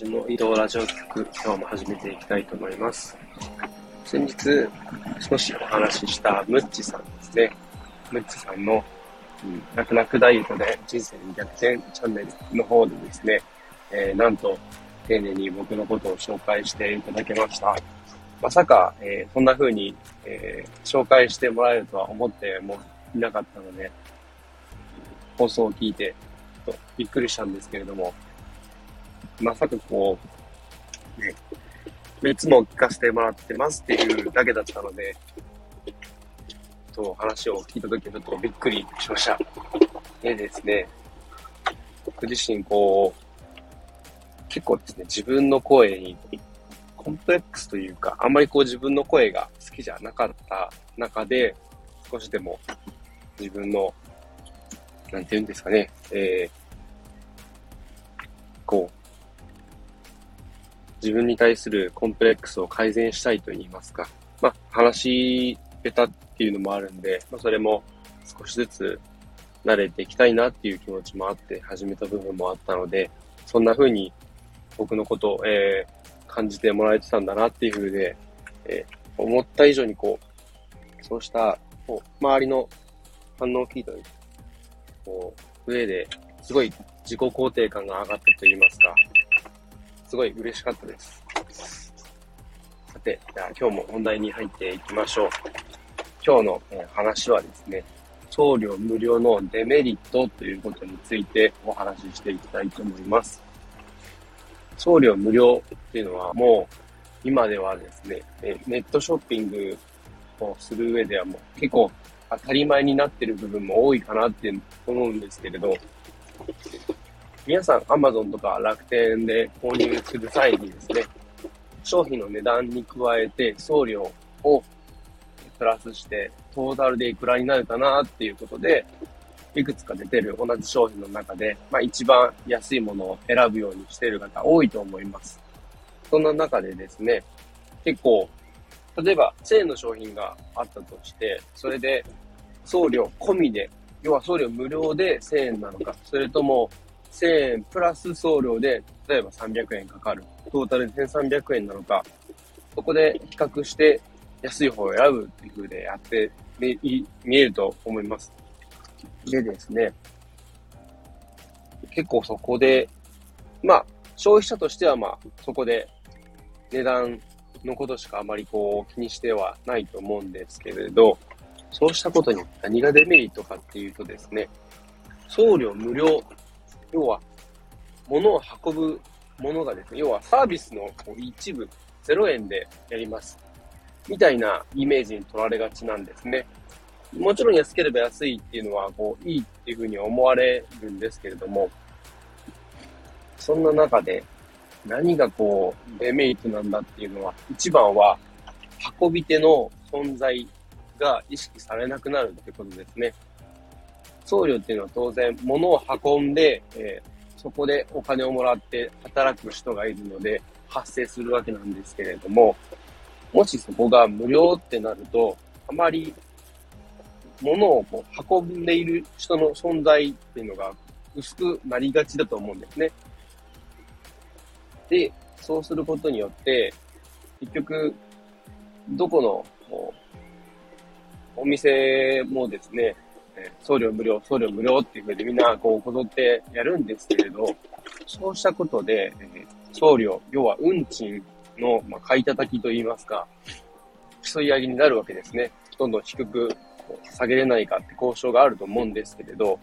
人の移動ラジオ局、今日も始めていきたいと思います。先日、少しお話ししたムッチさんですね。ムッチさんの、うん、泣く泣くダイエットで人生に逆転チャンネルの方でですね、えー、なんと、丁寧に僕のことを紹介していただけました。まさか、えー、そんな風に、えー、紹介してもらえるとは思ってもいなかったので、放送を聞いて、とびっくりしたんですけれども、まさかこう、ね、いつも聞かせてもらってますっていうだけだったので、と話を聞いたときちょっとびっくりしました。でですね、僕自身こう、結構ですね、自分の声にコンプレックスというか、あんまりこう自分の声が好きじゃなかった中で、少しでも自分のなんて言うんですかね、えー、こう、自分に対するコンプレックスを改善したいと言いますか、まあ、話し下手っていうのもあるんで、まあ、それも少しずつ慣れていきたいなっていう気持ちもあって始めた部分もあったので、そんな風に僕のことを、えー、感じてもらえてたんだなっていう風で、えー、思った以上にこう、そうしたこう周りの反応を聞いたりこう、上ですごい自己肯定感が上がったと言いますか、すごい嬉しかったです。さて、じゃあ今日も本題に入っていきましょう。今日の話はですね、送料無料のデメリットということについてお話ししていきたいと思います。送料無料っていうのはもう今ではですね、ネットショッピングをする上ではもう結構当たり前になってる部分も多いかなって思うんですけれど、皆さん Amazon とか楽天で購入する際にですね、商品の値段に加えて送料をプラスして、トータルでいくらになるかなっていうことで、いくつか出てる同じ商品の中で、まあ一番安いものを選ぶようにしている方多いと思います。そんな中でですね、結構例えば、1000円の商品があったとして、それで送料込みで、要は送料無料で1000円なのか、それとも1000円プラス送料で、例えば300円かかる。トータルで1300円なのか、そこで比較して安い方を選ぶっていう風でやって見えると思います。でですね、結構そこで、まあ、消費者としてはまあ、そこで値段のことしかあまりこう気にしてはないと思うんですけれど、そうしたことに何がデメリットかっていうとですね、送料無料、要は物を運ぶものがですね、要はサービスの一部0円でやります。みたいなイメージに取られがちなんですね。もちろん安ければ安いっていうのはこういいっていうふうに思われるんですけれども、そんな中で何がこう、デメリットなんだっていうのは、一番は、運び手の存在が意識されなくなるってことですね。送料っていうのは当然、物を運んで、えー、そこでお金をもらって働く人がいるので、発生するわけなんですけれども、もしそこが無料ってなると、あまり物をこう運んでいる人の存在っていうのが薄くなりがちだと思うんですね。で、そうすることによって、結局、どこのお店もですね、送料無料、送料無料っていうふうにみんなこうこぞってやるんですけれど、そうしたことで、送料、要は運賃の、ま、買い叩きといいますか、競い上げになるわけですね。どんどん低く下げれないかって交渉があると思うんですけれど、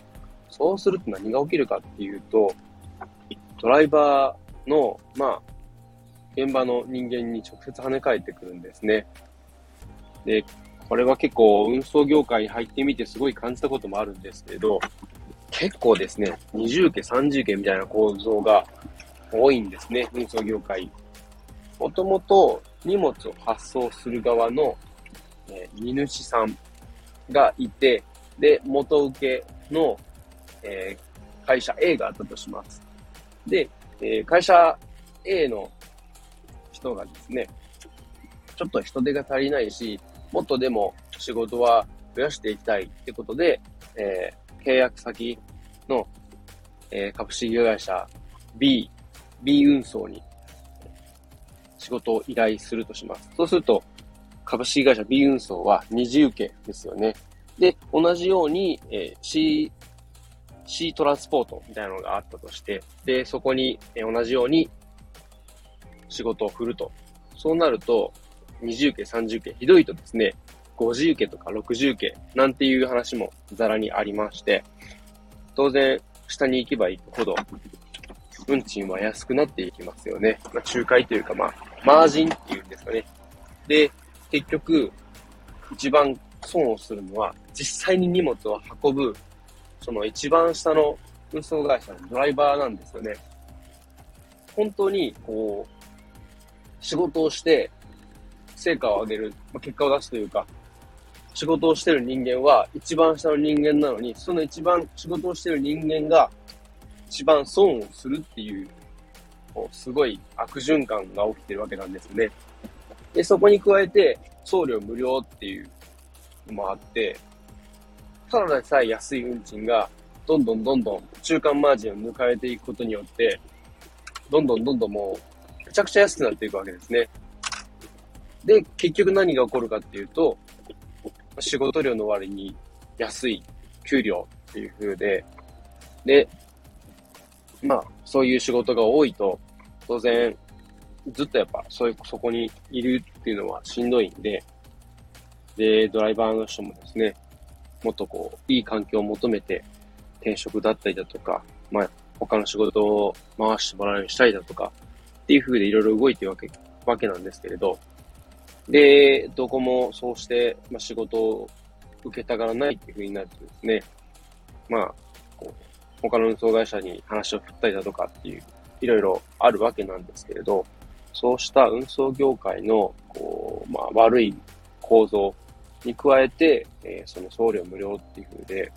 そうすると何が起きるかっていうと、ドライバーの、まあ、現場の人間に直接跳ね返ってくるんですね。で、これは結構運送業界に入ってみてすごい感じたこともあるんですけど、結構ですね、二重家、三重家みたいな構造が多いんですね、運送業界。もともと荷物を発送する側の、えー、荷主さんがいて、で、元請けの、えー、会社 A があったとします。で、えー、会社 A の人がですね、ちょっと人手が足りないし、もっとでも仕事は増やしていきたいってことで、えー、契約先の、えー、株式会社 B、B 運送に仕事を依頼するとします。そうすると、株式会社 B 運送は二次受けですよね。で、同じように、えー、C、C トランスポートみたいなのがあったとして、で、そこに、えー、同じように仕事を振ると。そうなると、二次受け、三次受け、ひどいとですね、5次受けとか6次受けなんていう話もざらにありまして、当然、下に行けば行くほど、運賃は安くなっていきますよね。まあ、仲介というか、まあ、マージンっていうんですかね。で、結局、一番損をするのは、実際に荷物を運ぶ、その一番下の運送会社のドライバーなんですよね。本当に、こう、仕事をして、成果を上げる、まあ、結果を出すというか、仕事をしてる人間は一番下の人間なのに、その一番仕事をしてる人間が一番損をするっていう、こうすごい悪循環が起きてるわけなんですよね。で、そこに加えて、送料無料っていうのもあって、ただでさえ安い運賃が、どんどんどんどん中間マージンを抜かれていくことによって、どんどんどんどんもう、めちゃくちゃ安くなっていくわけですね。で、結局何が起こるかっていうと、仕事量の割に安い給料っていう風で、で、まあ、そういう仕事が多いと、当然、ずっとやっぱ、そういう、そこにいるっていうのはしんどいんで、で、ドライバーの人もですね、もっとこう、いい環境を求めて、転職だったりだとか、まあ、他の仕事を回してもらうようにしたりだとか、っていう風でいろいろ動いてるわけ、わけなんですけれど、で、どこもそうして、まあ、仕事を受けたがらないっていう風になるとですね、まあ、こう他の運送会社に話を振ったりだとかっていう、いろいろあるわけなんですけれど、そうした運送業界の、こう、まあ、悪い構造に加えて、えー、その送料無料っていう風で、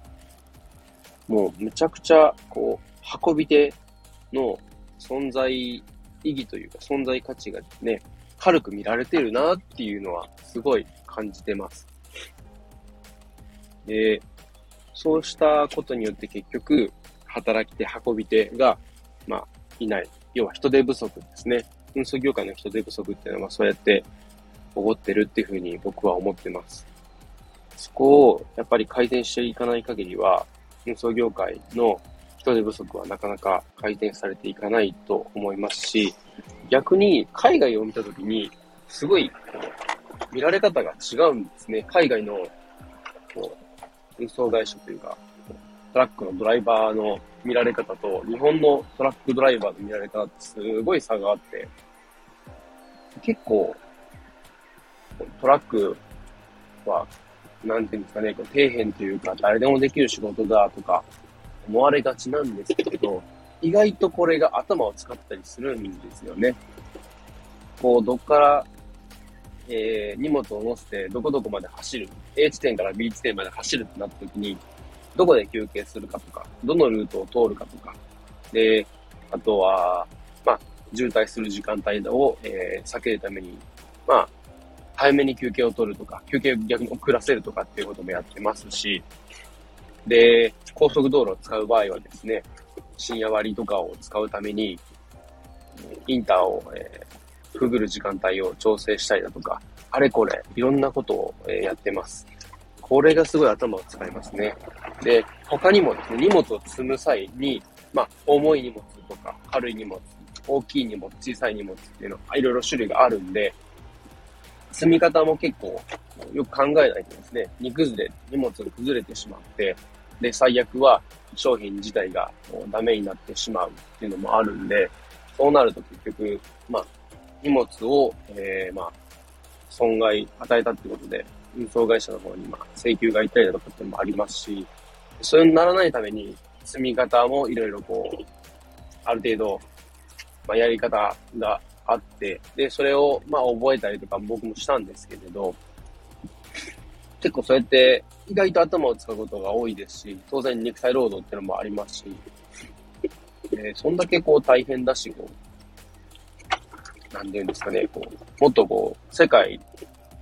もうむちゃくちゃ、こう、運び手の存在意義というか存在価値がですね、軽く見られてるなっていうのはすごい感じてます。で、そうしたことによって結局、働き手、運び手が、まあ、いない。要は人手不足ですね。運送業界の人手不足っていうのはそうやって起こってるっていうふうに僕は思ってます。そこをやっぱり改善していかない限りは、運送業界の人手不足はなかなか改善されていかないと思いますし、逆に海外を見たときに、すごい、見られ方が違うんですね。海外の、こう、運送会社というか、トラックのドライバーの見られ方と、日本のトラックドライバーの見られ方ってすごい差があって、結構、トラックは、なんていうんですかね、こう底辺というか、誰でもできる仕事だとか、思われがちなんですけど、意外とこれが頭を使ったりするんですよね。こう、どっから、えー、荷物を乗せてどこどこまで走る。A 地点から B 地点まで走るってなった時に、どこで休憩するかとか、どのルートを通るかとか、で、あとは、まあ、渋滞する時間帯を、えー、避けるために、まあ、早めに休憩を取るとか、休憩を逆に遅らせるとかっていうこともやってますし、で、高速道路を使う場合はですね、深夜割とかを使うために、インターを、えー、くぐる時間帯を調整したりだとか、あれこれ、いろんなことを、えー、やってます。これがすごい頭を使いますね。で、他にもですね、荷物を積む際に、まあ、重い荷物とか、軽い荷物、大きい荷物、小さい荷物っていうのは、いろいろ種類があるんで、積み方も結構よく考えないとですね、荷崩れ、荷物が崩れてしまって、で、最悪は商品自体がダメになってしまうっていうのもあるんで、そうなると結局、まあ、荷物を、えー、まあ、損害与えたってことで、運送会社の方に、まあ、請求が行ったりだとかってのもありますし、そういうならないために、積み方もいろいろこう、ある程度、まあ、やり方があって、で、それを、まあ、覚えたりとか僕もしたんですけれど、結構そうやって意外と頭を使うことが多いですし、当然肉体労働っていうのもありますし、えー、そんだけこう大変だし、こう、なんていうんですかね、こう、もっとこう、世界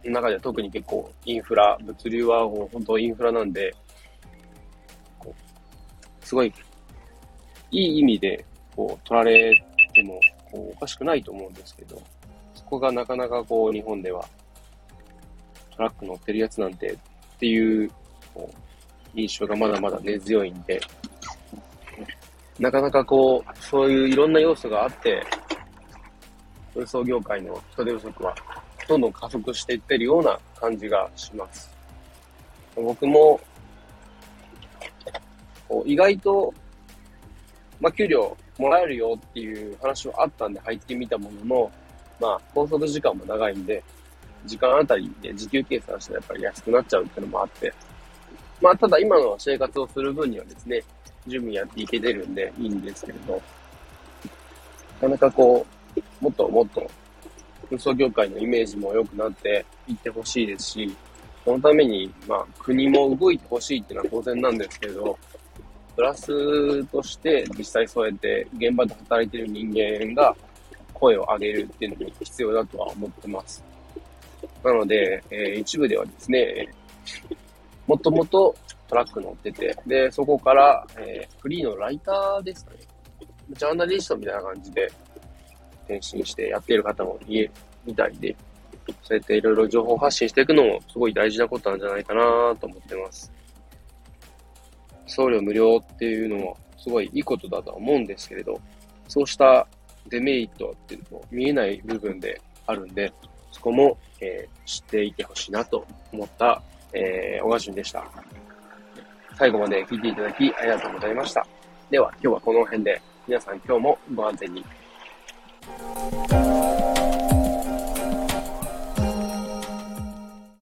の中では特に結構インフラ、物流はもう本当インフラなんで、こう、すごい、いい意味で、こう、取られても、こう、おかしくないと思うんですけど、そこがなかなかこう、日本では、トラック乗ってるやつなんてっていう、う印象がまだまだ根強いんで、なかなかこう、そういういろんな要素があって、運送業界の人手不足はどんどん加速していってるような感じがします。僕も、意外と、まあ、給料もらえるよっていう話はあったんで入ってみたものの、まあ、拘束時間も長いんで、時間あたりで時給計算してやっぱり安くなっちゃうっていうのもあって、まあ、ただ今の生活をする分にはですね、準備やっていけてるんでいいんですけれど、なかなかこう、もっともっと運送業界のイメージも良くなっていってほしいですし、そのために、まあ、国も動いてほしいっていうのは当然なんですけれど、プラスとして実際そうやって現場で働いてる人間が声を上げるっていうのに必要だとは思ってます。なので、えー、一部ではですね、もともとトラック乗ってて、で、そこから、えー、フリーのライターですかね。ジャーナリストみたいな感じで転身してやっている方もいえ、みたいで、そうやっていろいろ情報発信していくのもすごい大事なことなんじゃないかなと思ってます。送料無料っていうのもすごいいいことだとは思うんですけれど、そうしたデメリットっていうのも見えない部分であるんで、そこも、えー、知っていてほしいなと思ったえー、小川淳でした。最後まで聞いていただきありがとうございました。では、今日はこの辺で、皆さん今日もご安全に。